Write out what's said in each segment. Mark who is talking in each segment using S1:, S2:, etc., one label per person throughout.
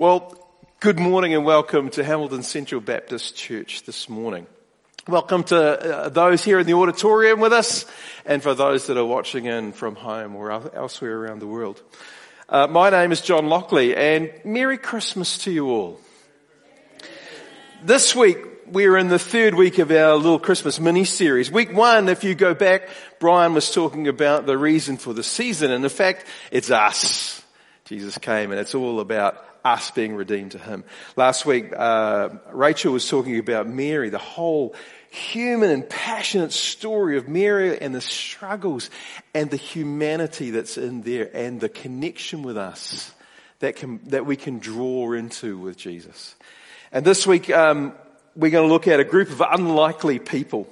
S1: Well, good morning and welcome to Hamilton Central Baptist Church this morning. Welcome to uh, those here in the auditorium with us and for those that are watching in from home or elsewhere around the world. Uh, my name is John Lockley and Merry Christmas to you all. This week we're in the third week of our little Christmas mini series. Week one, if you go back, Brian was talking about the reason for the season and in fact it's us. Jesus came and it's all about us being redeemed to Him. Last week, uh, Rachel was talking about Mary, the whole human and passionate story of Mary and the struggles and the humanity that's in there and the connection with us that can, that we can draw into with Jesus. And this week, um, we're going to look at a group of unlikely people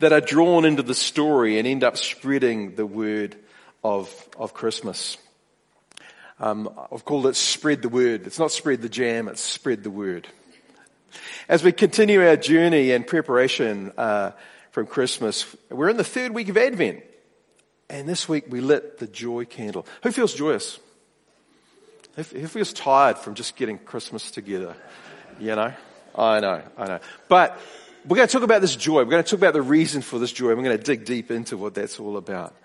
S1: that are drawn into the story and end up spreading the word of, of Christmas. Um, I've called it spread the word. It's not spread the jam, it's spread the word. As we continue our journey and preparation uh, from Christmas, we're in the third week of Advent. And this week we lit the joy candle. Who feels joyous? Who feels tired from just getting Christmas together? You know? I know, I know. But we're going to talk about this joy. We're going to talk about the reason for this joy. We're going to dig deep into what that's all about.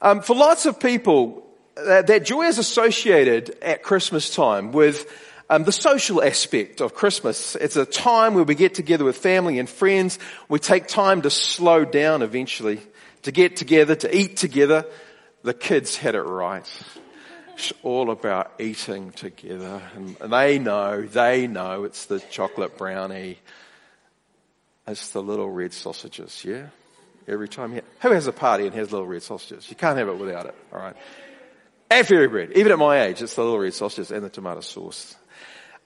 S1: Um, for lots of people, that, that joy is associated at Christmas time with um, the social aspect of Christmas. It's a time where we get together with family and friends. We take time to slow down eventually, to get together, to eat together. The kids had it right. It's all about eating together. And, they know, they know it's the chocolate brownie. It's the little red sausages, yeah? Every time who has a party and has little red sausages? You can't have it without it, alright? Fairy bread. Even at my age, it's the little red sausages and the tomato sauce.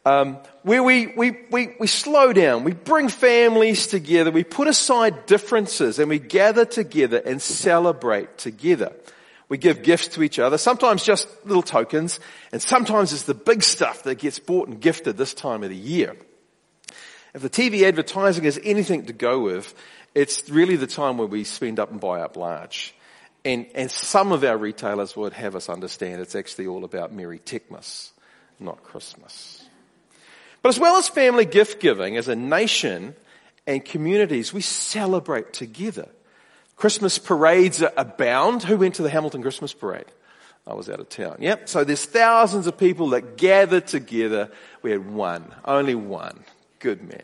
S1: Um, where we, we, we, we slow down, we bring families together, we put aside differences and we gather together and celebrate together. We give gifts to each other, sometimes just little tokens, and sometimes it's the big stuff that gets bought and gifted this time of the year. If the TV advertising has anything to go with, it's really the time where we spend up and buy up large. And, and some of our retailers would have us understand it's actually all about Merry Techmas, not Christmas. But as well as family gift giving, as a nation and communities, we celebrate together. Christmas parades abound. Who went to the Hamilton Christmas parade? I was out of town. Yep. So there's thousands of people that gather together. We had one, only one. Good man.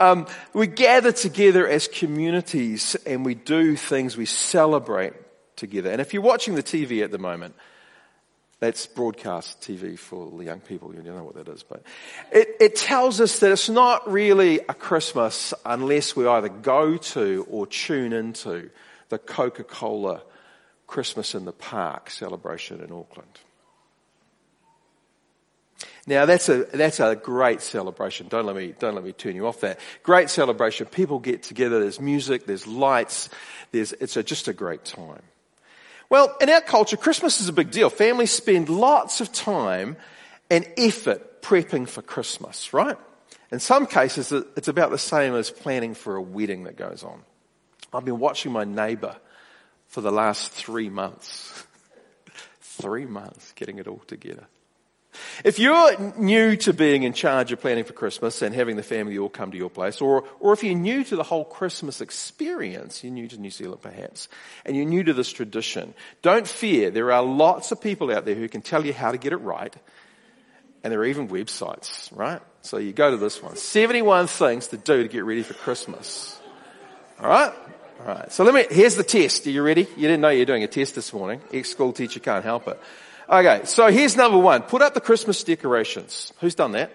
S1: Um, we gather together as communities and we do things. We celebrate together. And if you're watching the TV at the moment, that's broadcast TV for the young people. You know what that is, but it, it tells us that it's not really a Christmas unless we either go to or tune into the Coca-Cola Christmas in the Park celebration in Auckland. Now that's a, that's a great celebration. Don't let me, don't let me turn you off that. Great celebration. People get together. There's music. There's lights. There's, it's a, just a great time. Well, in our culture, Christmas is a big deal. Families spend lots of time and effort prepping for Christmas, right? In some cases, it's about the same as planning for a wedding that goes on. I've been watching my neighbor for the last three months. three months getting it all together. If you're new to being in charge of planning for Christmas and having the family all come to your place, or, or if you're new to the whole Christmas experience, you're new to New Zealand perhaps, and you're new to this tradition, don't fear. There are lots of people out there who can tell you how to get it right. And there are even websites, right? So you go to this one. 71 things to do to get ready for Christmas. Alright? Alright. So let me, here's the test. Are you ready? You didn't know you were doing a test this morning. Ex-school teacher can't help it. Okay, so here's number one. Put up the Christmas decorations. Who's done that?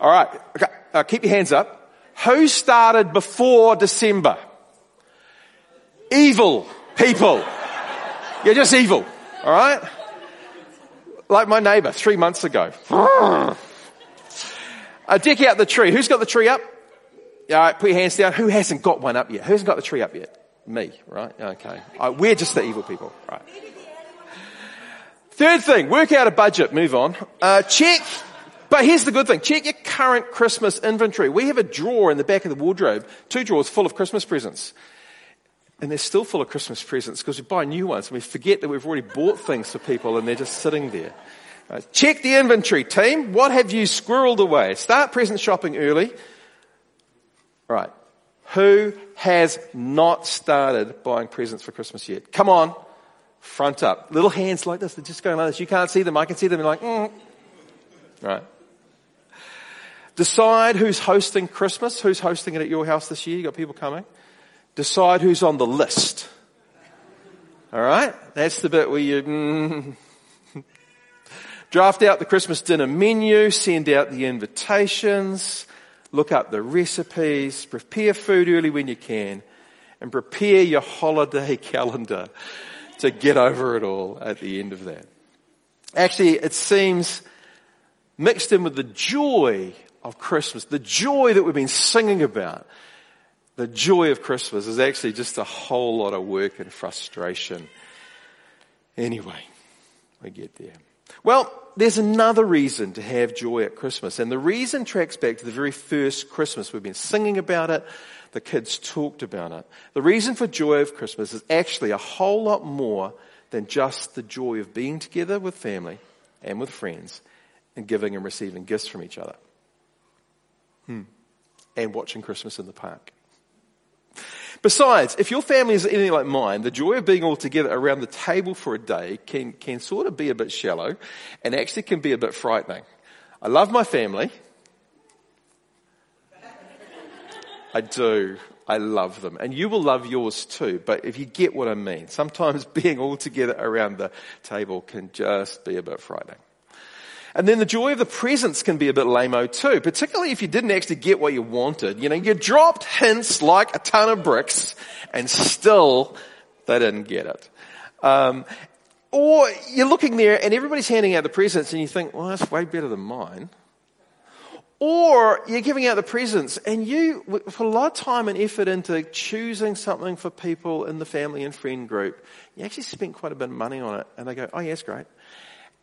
S1: All right. Okay, uh, keep your hands up. Who started before December? Evil people. You're just evil. All right. Like my neighbor three months ago. Uh, deck out the tree. Who's got the tree up? All right, put your hands down. Who hasn't got one up yet? Who hasn't got the tree up yet? Me, right? Okay. Uh, we're just the evil people, right? Third thing, work out a budget. Move on. Uh, check. But here's the good thing. Check your current Christmas inventory. We have a drawer in the back of the wardrobe, two drawers full of Christmas presents. And they're still full of Christmas presents because we buy new ones and we forget that we've already bought things for people and they're just sitting there. Uh, check the inventory, team. What have you squirreled away? Start present shopping early. Right. Who has not started buying presents for Christmas yet? Come on. Front up. Little hands like this. They're just going like this. You can't see them. I can see them. They're like, mm. Right. Decide who's hosting Christmas. Who's hosting it at your house this year? You've got people coming. Decide who's on the list. All right. That's the bit where you, mm, Draft out the Christmas dinner menu, send out the invitations, look up the recipes, prepare food early when you can, and prepare your holiday calendar to get over it all at the end of that. Actually, it seems mixed in with the joy of Christmas, the joy that we've been singing about, the joy of Christmas is actually just a whole lot of work and frustration. Anyway, we get there. Well, there's another reason to have joy at Christmas, and the reason tracks back to the very first Christmas. We've been singing about it, the kids talked about it. The reason for joy of Christmas is actually a whole lot more than just the joy of being together with family and with friends and giving and receiving gifts from each other. Hmm. And watching Christmas in the park. Besides, if your family is anything like mine, the joy of being all together around the table for a day can, can sort of be a bit shallow and actually can be a bit frightening. I love my family. I do. I love them. And you will love yours too. But if you get what I mean, sometimes being all together around the table can just be a bit frightening. And then the joy of the presents can be a bit lame too, particularly if you didn't actually get what you wanted. You know, you dropped hints like a ton of bricks and still they didn't get it. Um, or you're looking there and everybody's handing out the presents and you think, well, that's way better than mine. Or you're giving out the presents and you put a lot of time and effort into choosing something for people in the family and friend group. You actually spent quite a bit of money on it and they go, oh yeah, yes, great.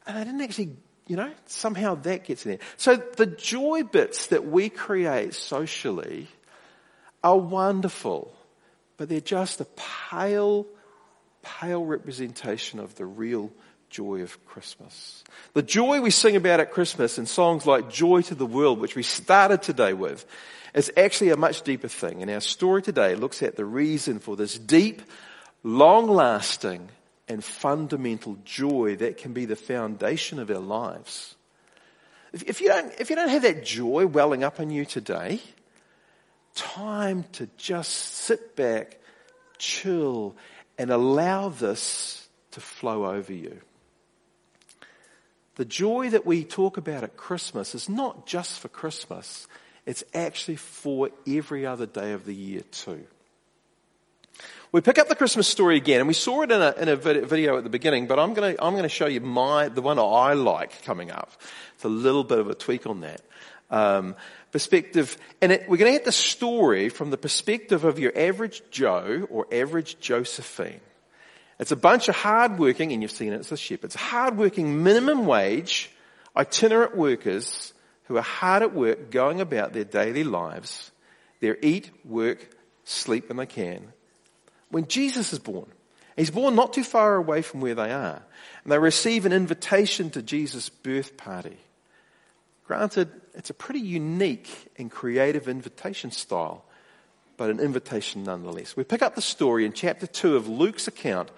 S1: And they didn't actually you know, somehow that gets in there. So the joy bits that we create socially are wonderful, but they're just a pale, pale representation of the real joy of Christmas. The joy we sing about at Christmas in songs like Joy to the World, which we started today with, is actually a much deeper thing. And our story today looks at the reason for this deep, long lasting, and fundamental joy that can be the foundation of our lives. If, you don't, if you don't have that joy welling up in you today, time to just sit back, chill, and allow this to flow over you. The joy that we talk about at Christmas is not just for Christmas, it's actually for every other day of the year too. We pick up the Christmas story again, and we saw it in a, in a video at the beginning, but I'm going to I'm to show you my the one I like coming up. It's a little bit of a tweak on that um, perspective, and it, we're going to get the story from the perspective of your average Joe or average Josephine. It's a bunch of hardworking, and you've seen it, it's the shepherds, hardworking minimum wage itinerant workers who are hard at work going about their daily lives. They eat, work, sleep when they can when Jesus is born. He's born not too far away from where they are. And they receive an invitation to Jesus' birth party. Granted, it's a pretty unique and creative invitation style, but an invitation nonetheless. We pick up the story in chapter 2 of Luke's account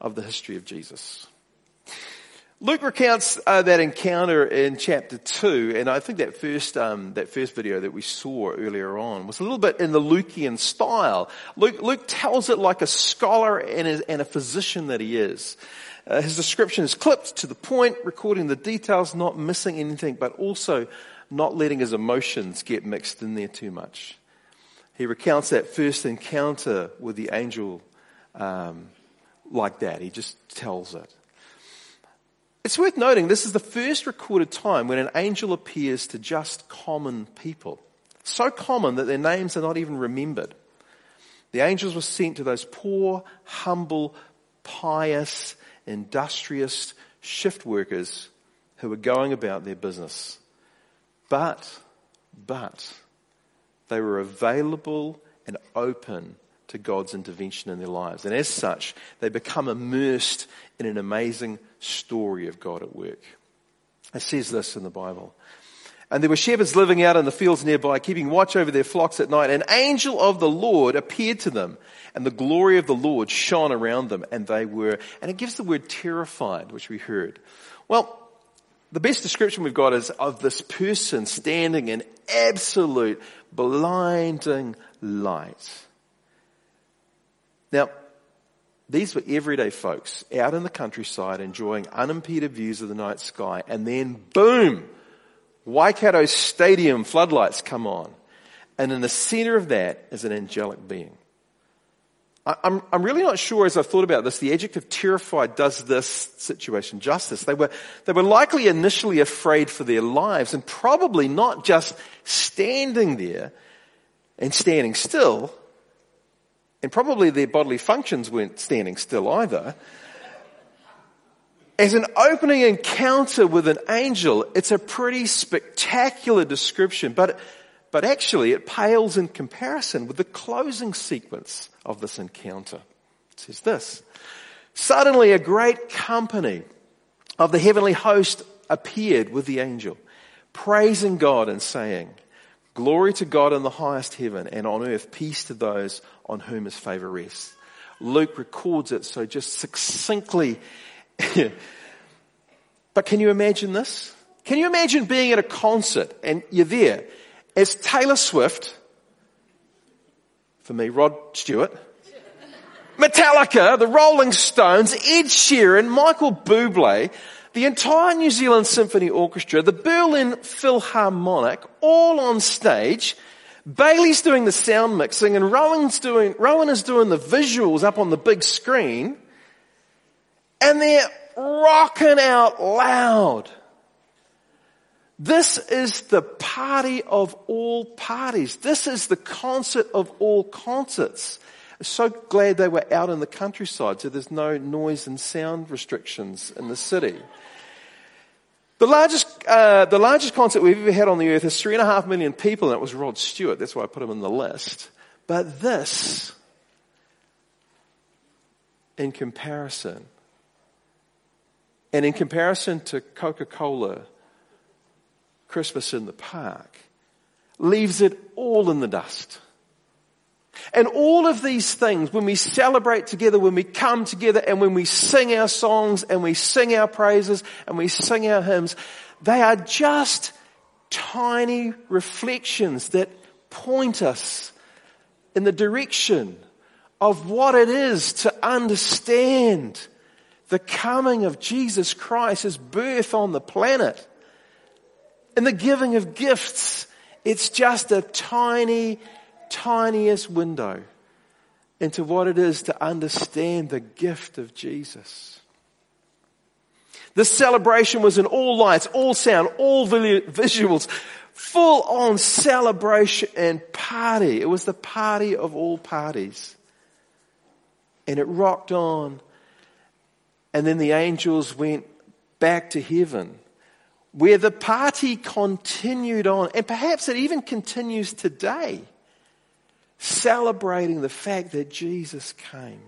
S1: of the history of Jesus. Luke recounts uh, that encounter in chapter two, and I think that first um, that first video that we saw earlier on was a little bit in the Lukean style. Luke, Luke tells it like a scholar and a, and a physician that he is. Uh, his description is clipped to the point, recording the details, not missing anything, but also not letting his emotions get mixed in there too much. He recounts that first encounter with the angel um, like that. He just tells it. It's worth noting this is the first recorded time when an angel appears to just common people. So common that their names are not even remembered. The angels were sent to those poor, humble, pious, industrious shift workers who were going about their business. But, but, they were available and open to God's intervention in their lives. And as such, they become immersed in an amazing story of God at work. It says this in the Bible. And there were shepherds living out in the fields nearby, keeping watch over their flocks at night. An angel of the Lord appeared to them, and the glory of the Lord shone around them, and they were, and it gives the word terrified, which we heard. Well, the best description we've got is of this person standing in absolute blinding light. Now, these were everyday folks out in the countryside enjoying unimpeded views of the night sky and then boom! Waikato Stadium floodlights come on. And in the center of that is an angelic being. I'm, I'm really not sure as I've thought about this, the adjective terrified does this situation justice. They were, they were likely initially afraid for their lives and probably not just standing there and standing still, and probably their bodily functions weren't standing still either. As an opening encounter with an angel, it's a pretty spectacular description, but, but actually it pales in comparison with the closing sequence of this encounter. It says this, suddenly a great company of the heavenly host appeared with the angel, praising God and saying, Glory to God in the highest heaven and on earth peace to those on whom his favor rests. Luke records it so just succinctly. but can you imagine this? Can you imagine being at a concert and you're there? as Taylor Swift, for me, Rod Stewart, Metallica, the Rolling Stones, Ed Sheeran, Michael Bublé, the entire New Zealand Symphony Orchestra, the Berlin Philharmonic, all on stage. Bailey's doing the sound mixing and Rowan's doing, Rowan is doing the visuals up on the big screen. And they're rocking out loud. This is the party of all parties. This is the concert of all concerts. So glad they were out in the countryside so there's no noise and sound restrictions in the city. The largest, uh, the largest concert we've ever had on the earth is three and a half million people, and it was Rod Stewart. That's why I put him in the list. But this, in comparison, and in comparison to Coca-Cola, Christmas in the park, leaves it all in the dust. And all of these things, when we celebrate together, when we come together and when we sing our songs and we sing our praises and we sing our hymns, they are just tiny reflections that point us in the direction of what it is to understand the coming of Jesus Christ, His birth on the planet, and the giving of gifts. It's just a tiny tiniest window into what it is to understand the gift of Jesus. This celebration was in all lights, all sound, all visuals, full on celebration and party. It was the party of all parties. And it rocked on. And then the angels went back to heaven where the party continued on. And perhaps it even continues today celebrating the fact that Jesus came.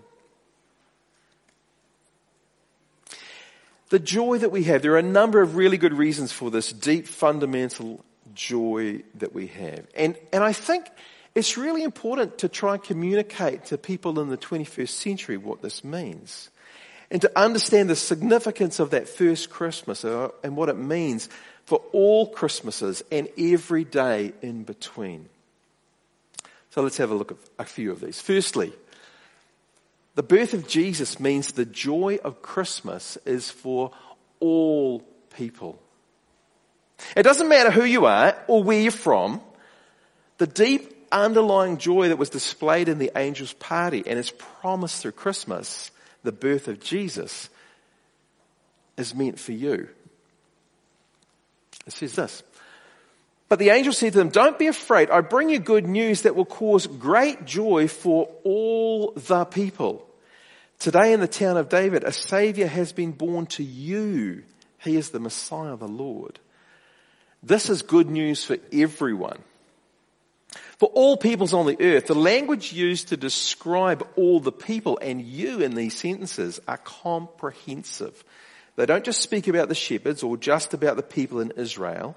S1: The joy that we have, there are a number of really good reasons for this deep fundamental joy that we have. And, and I think it's really important to try and communicate to people in the 21st century what this means. And to understand the significance of that first Christmas uh, and what it means for all Christmases and every day in between. So let's have a look at a few of these. Firstly, the birth of Jesus means the joy of Christmas is for all people. It doesn't matter who you are or where you're from. The deep underlying joy that was displayed in the angel's party and is promised through Christmas, the birth of Jesus, is meant for you. It says this. But the angel said to them, don't be afraid. I bring you good news that will cause great joy for all the people. Today in the town of David, a savior has been born to you. He is the Messiah, the Lord. This is good news for everyone. For all peoples on the earth, the language used to describe all the people and you in these sentences are comprehensive. They don't just speak about the shepherds or just about the people in Israel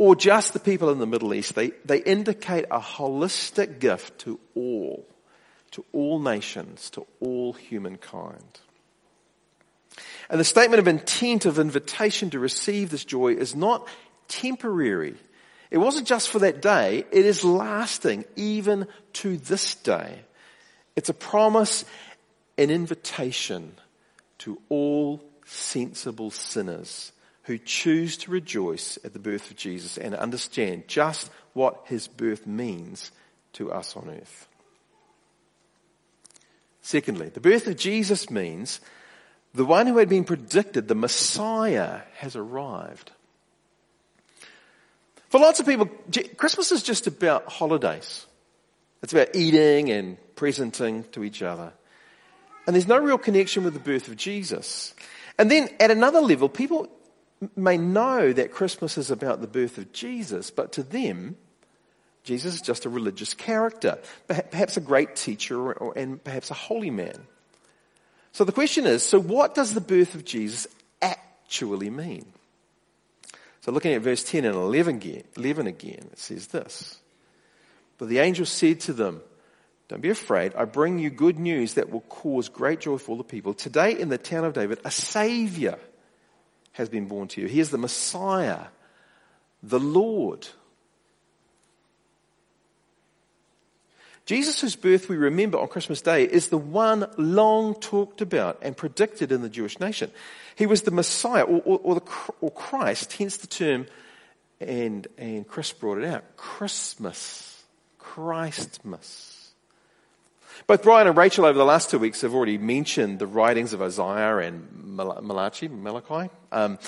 S1: or just the people in the Middle East. They, they indicate a holistic gift to all, to all nations, to all humankind. And the statement of intent of invitation to receive this joy is not temporary. It wasn't just for that day. It is lasting even to this day. It's a promise, an invitation to all sensible sinners who choose to rejoice at the birth of Jesus and understand just what his birth means to us on earth. Secondly, the birth of Jesus means the one who had been predicted, the Messiah, has arrived. For lots of people, Christmas is just about holidays. It's about eating and presenting to each other. And there's no real connection with the birth of Jesus. And then at another level, people may know that Christmas is about the birth of Jesus, but to them, Jesus is just a religious character, perhaps a great teacher and perhaps a holy man. So the question is, so what does the birth of Jesus actually mean? So looking at verse 10 and 11 again, 11 again it says this. But the angel said to them, don't be afraid. I bring you good news that will cause great joy for all the people. Today in the town of David, a savior has been born to you. He is the Messiah, the Lord. Jesus, whose birth we remember on Christmas Day, is the one long talked about and predicted in the Jewish nation. He was the Messiah, or, or, or, the, or Christ, hence the term, and, and Chris brought it out, Christmas, Christmas. Both Brian and Rachel over the last two weeks have already mentioned the writings of Isaiah and Malachi, Malachi. Um,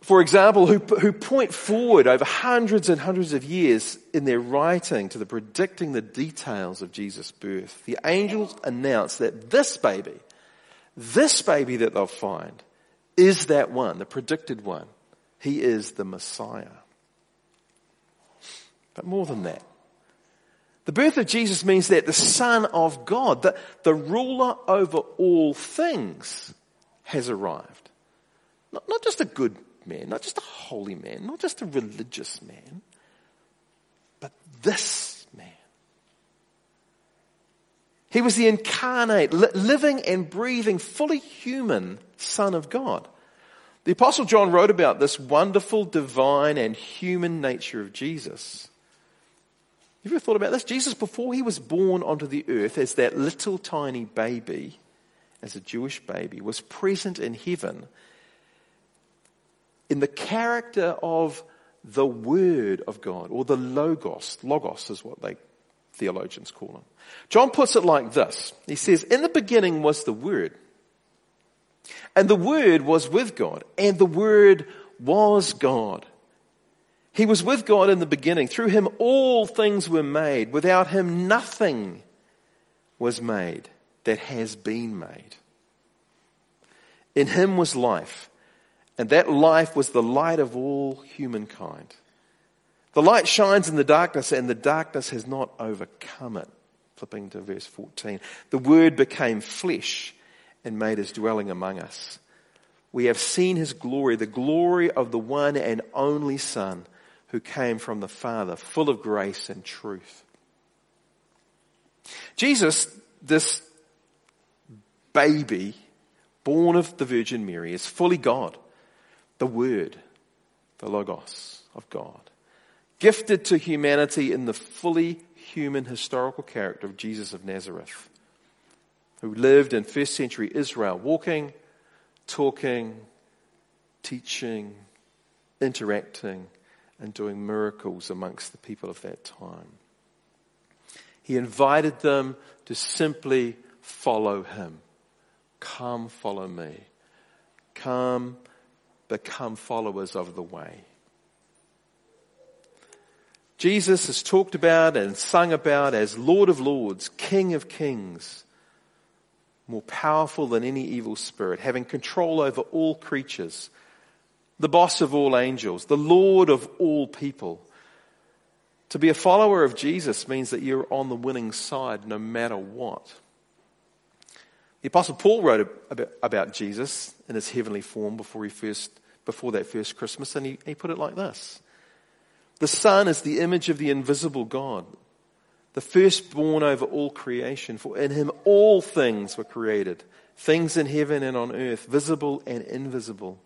S1: for example, who, who point forward over hundreds and hundreds of years in their writing to the predicting the details of Jesus' birth. The angels announce that this baby, this baby that they'll find, is that one, the predicted one. He is the Messiah. But more than that, the birth of Jesus means that the Son of God, the, the ruler over all things, has arrived. Not, not just a good man, not just a holy man, not just a religious man, but this man. He was the incarnate, li- living and breathing, fully human Son of God. The Apostle John wrote about this wonderful divine and human nature of Jesus. Have you ever thought about this? Jesus, before he was born onto the earth as that little tiny baby, as a Jewish baby, was present in heaven in the character of the Word of God, or the Logos. Logos is what they theologians call him. John puts it like this. He says, in the beginning was the Word. And the Word was with God. And the Word was God. He was with God in the beginning. Through him all things were made. Without him nothing was made that has been made. In him was life, and that life was the light of all humankind. The light shines in the darkness, and the darkness has not overcome it. Flipping to verse 14. The Word became flesh and made his dwelling among us. We have seen his glory, the glory of the one and only Son who came from the Father, full of grace and truth. Jesus, this baby born of the Virgin Mary, is fully God, the Word, the Logos of God, gifted to humanity in the fully human historical character of Jesus of Nazareth, who lived in first century Israel, walking, talking, teaching, interacting, and doing miracles amongst the people of that time. He invited them to simply follow him. Come follow me. Come become followers of the way. Jesus is talked about and sung about as Lord of Lords, King of Kings, more powerful than any evil spirit, having control over all creatures, the boss of all angels, the Lord of all people. To be a follower of Jesus means that you're on the winning side no matter what. The apostle Paul wrote about, Jesus in his heavenly form before he first, before that first Christmas, and he, he put it like this. The Son is the image of the invisible God, the firstborn over all creation, for in him all things were created, things in heaven and on earth, visible and invisible,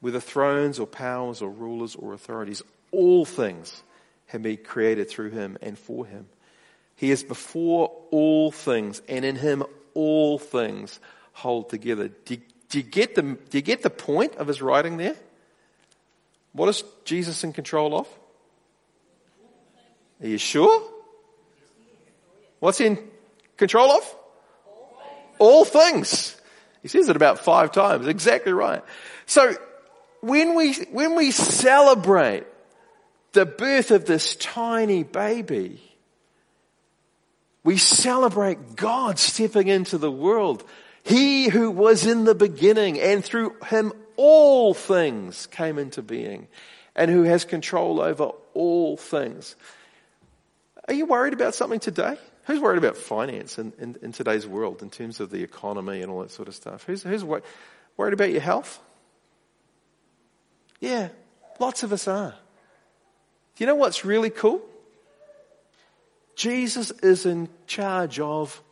S1: whether thrones or powers or rulers or authorities, all things have been created through him and for him. He is before all things, and in him all things hold together. Do you, do you, get, the, do you get the point of his writing there? What is Jesus in control of? Are you sure? What's in control of? All things. He says it about five times. Exactly right. So when we, when we celebrate the birth of this tiny baby, we celebrate God stepping into the world. He who was in the beginning and through him all things came into being and who has control over all things. Are you worried about something today? Who's worried about finance in, in, in today's world in terms of the economy and all that sort of stuff? Who's, who's worried about your health? Yeah, lots of us are. You know what's really cool? Jesus is in charge of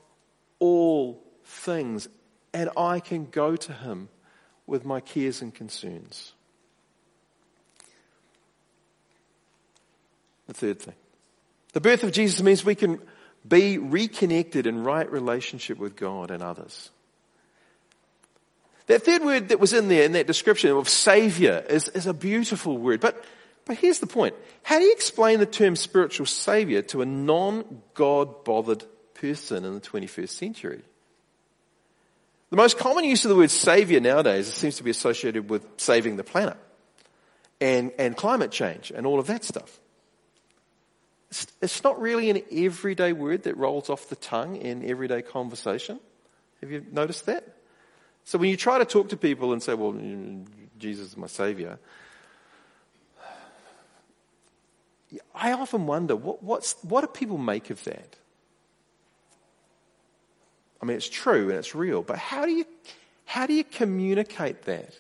S1: all things, and I can go to him with my cares and concerns. The third thing. The birth of Jesus means we can be reconnected in right relationship with God and others. That third word that was in there in that description of Savior is, is a beautiful word. But, but here's the point. How do you explain the term spiritual Savior to a non-God bothered person in the 21st century? The most common use of the word Savior nowadays seems to be associated with saving the planet and, and climate change and all of that stuff. It's, it's not really an everyday word that rolls off the tongue in everyday conversation. Have you noticed that? So when you try to talk to people and say, well, Jesus is my savior, I often wonder, what, what do people make of that? I mean, it's true and it's real, but how do you, how do you communicate that?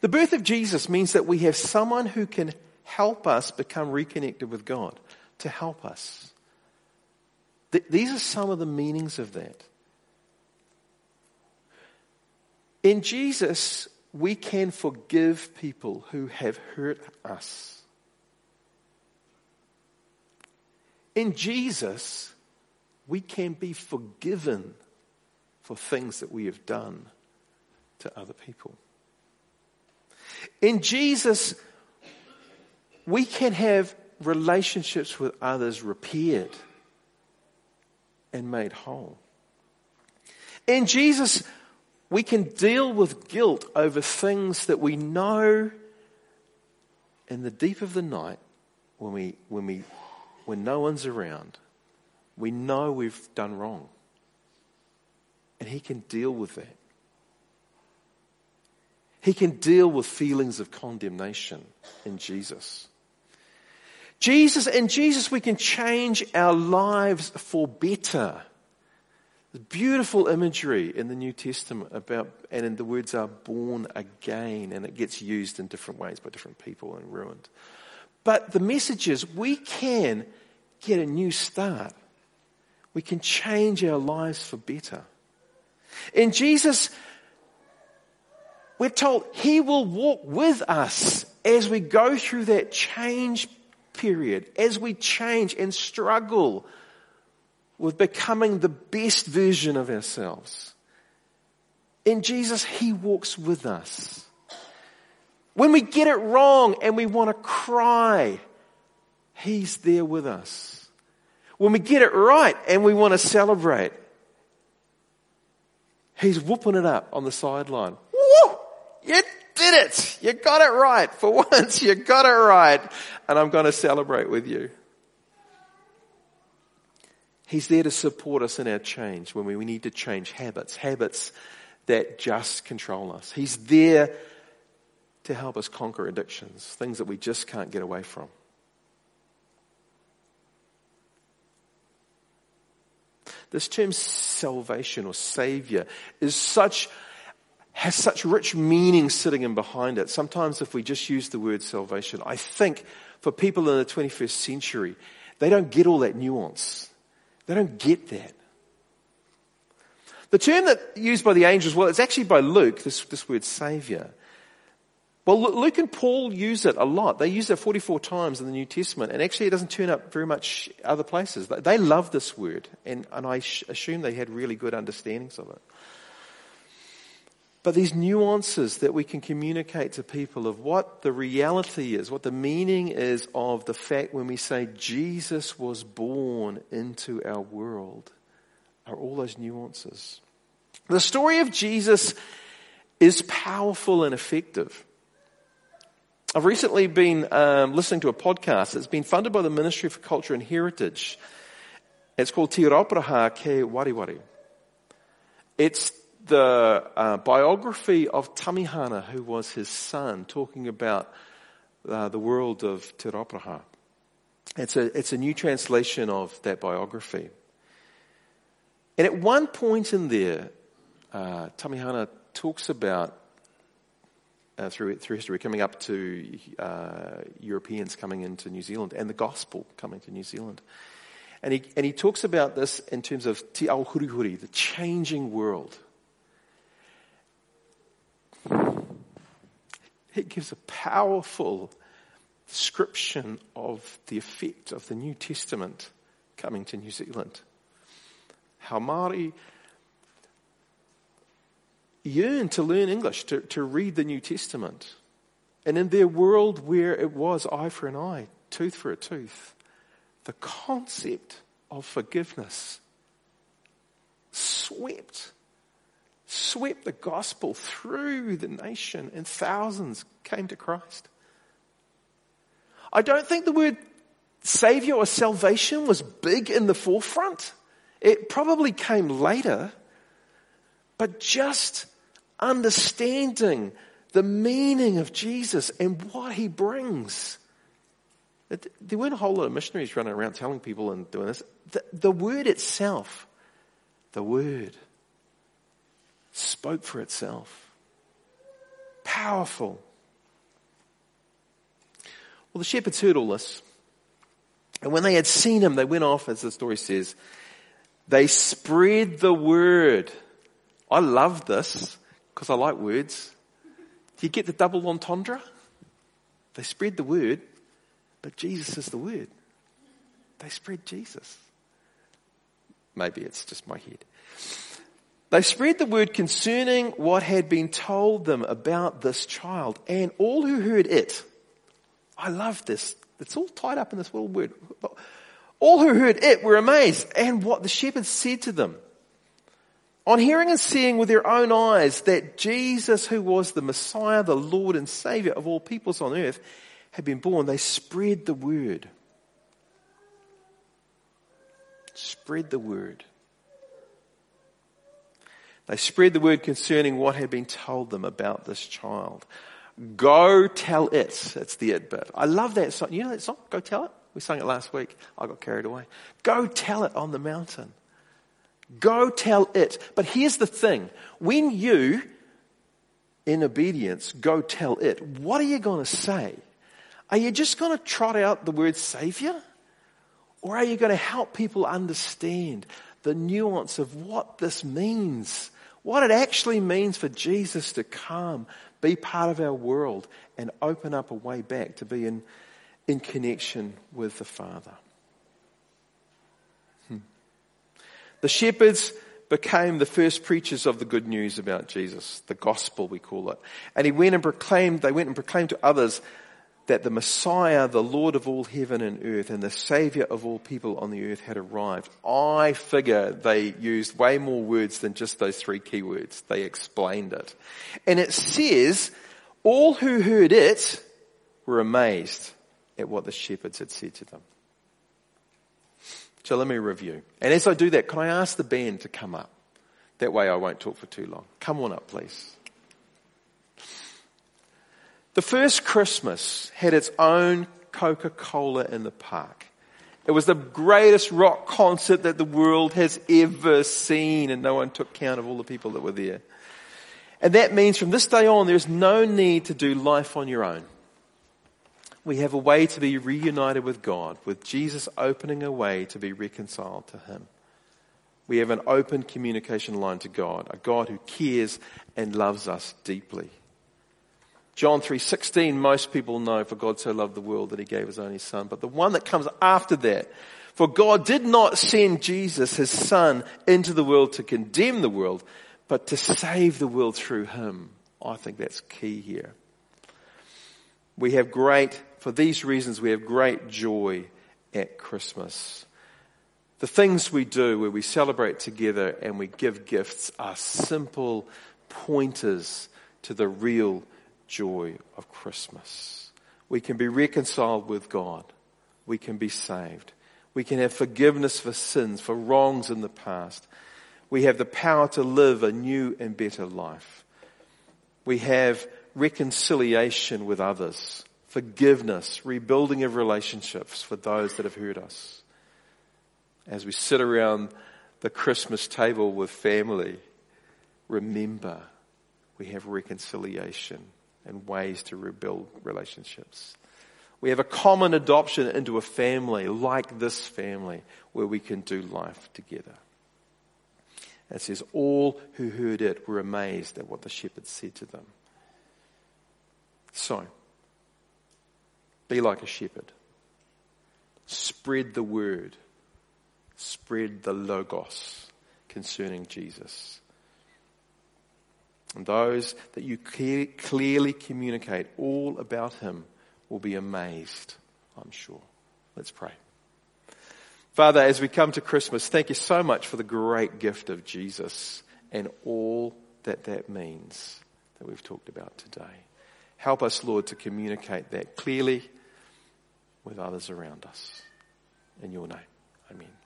S1: The birth of Jesus means that we have someone who can help us become reconnected with God, to help us. Th- these are some of the meanings of that. In Jesus, we can forgive people who have hurt us. In Jesus, we can be forgiven for things that we have done to other people. In Jesus, we can have relationships with others repaired and made whole. In Jesus, we can deal with guilt over things that we know in the deep of the night when we, when we, when no one's around. We know we've done wrong. And he can deal with that. He can deal with feelings of condemnation in Jesus. Jesus, in Jesus, we can change our lives for better. There's beautiful imagery in the New Testament about, and the words are born again, and it gets used in different ways by different people and ruined. But the message is we can get a new start. We can change our lives for better. In Jesus, we're told He will walk with us as we go through that change period, as we change and struggle with becoming the best version of ourselves, in Jesus, He walks with us. When we get it wrong and we want to cry, He's there with us. When we get it right and we want to celebrate, He's whooping it up on the sideline. Woo! You did it! You got it right. For once, you got it right. And I'm going to celebrate with you. He's there to support us in our change when we need to change habits, habits that just control us. He's there to help us conquer addictions, things that we just can't get away from. This term salvation or savior is such, has such rich meaning sitting in behind it. Sometimes if we just use the word salvation, I think for people in the 21st century, they don't get all that nuance. They don't get that. The term that used by the angels, well, it's actually by Luke, this, this word savior. Well, Luke and Paul use it a lot. They use it 44 times in the New Testament, and actually it doesn't turn up very much other places. They love this word, and, and I assume they had really good understandings of it. But these nuances that we can communicate to people of what the reality is, what the meaning is of the fact when we say Jesus was born into our world, are all those nuances. The story of Jesus is powerful and effective. I've recently been um, listening to a podcast that's been funded by the Ministry for Culture and Heritage. It's called Te Rauparaha Ke Wariwari. It's the uh, biography of Tamihana, who was his son, talking about uh, the world of Te Rauparaha. It's a, it's a new translation of that biography. And at one point in there, uh, Tamihana talks about uh, through, through history, coming up to uh, Europeans coming into New Zealand and the gospel coming to New Zealand. And he, and he talks about this in terms of te ao hurihuri, the changing world. It gives a powerful description of the effect of the New Testament coming to New Zealand. How Māori yearn to learn English, to, to read the New Testament. And in their world where it was eye for an eye, tooth for a tooth, the concept of forgiveness swept, swept the gospel through the nation and thousands came to Christ. I don't think the word savior or salvation was big in the forefront. It probably came later, but just understanding the meaning of Jesus and what he brings. There weren't a whole lot of missionaries running around telling people and doing this. The, the word itself, the word, spoke for itself. Powerful. Well, the shepherds heard all this. And when they had seen him, they went off, as the story says. They spread the word. I love this because I like words. Do you get the double entendre? They spread the word, but Jesus is the word. They spread Jesus. Maybe it's just my head. They spread the word concerning what had been told them about this child, and all who heard it. I love this. It's all tied up in this little word. All who heard it were amazed, and what the shepherds said to them. On hearing and seeing with their own eyes that Jesus, who was the Messiah, the Lord and Savior of all peoples on earth, had been born, they spread the word. Spread the word. They spread the word concerning what had been told them about this child. Go tell it. That's the it bit. I love that song. You know that song? Go tell it? We sang it last week. I got carried away. Go tell it on the mountain. Go tell it. But here's the thing. When you, in obedience, go tell it, what are you going to say? Are you just going to trot out the word savior? Or are you going to help people understand the nuance of what this means? What it actually means for Jesus to come, be part of our world, and open up a way back to be in, in connection with the Father. Hmm. The shepherds became the first preachers of the good news about Jesus, the gospel we call it. And he went and proclaimed, they went and proclaimed to others that the Messiah, the Lord of all heaven and earth, and the Savior of all people on the earth had arrived. I figure they used way more words than just those three key words. They explained it. And it says, all who heard it were amazed at what the shepherds had said to them. So let me review. And as I do that, can I ask the band to come up? That way I won't talk for too long. Come on up, please. The first Christmas had its own Coca-Cola in the park. It was the greatest rock concert that the world has ever seen and no one took count of all the people that were there. And that means from this day on, there's no need to do life on your own. We have a way to be reunited with God, with Jesus opening a way to be reconciled to Him. We have an open communication line to God, a God who cares and loves us deeply. John 3:16 most people know for God so loved the world that he gave his only son but the one that comes after that for God did not send Jesus his son into the world to condemn the world but to save the world through him. I think that's key here. We have great, for these reasons, we have great joy at Christmas. The things we do where we celebrate together and we give gifts are simple pointers to the real joy of Christmas. We can be reconciled with God. We can be saved. We can have forgiveness for sins, for wrongs in the past we have the power to live a new and better life. We have reconciliation with others, forgiveness, rebuilding of relationships for those that have hurt us. As we sit around the Christmas table with family, remember we have reconciliation and ways to rebuild relationships. We have a common adoption into a family like this family where we can do life together. It says, All who heard it were amazed at what the shepherd said to them. So, be like a shepherd. Spread the word. Spread the logos concerning Jesus. And those that you clearly communicate all about him will be amazed, I'm sure. Let's pray. Father, as we come to Christmas, thank you so much for the great gift of Jesus and all that that means that we've talked about today. Help us, Lord, to communicate that clearly with others around us. In your name, amen.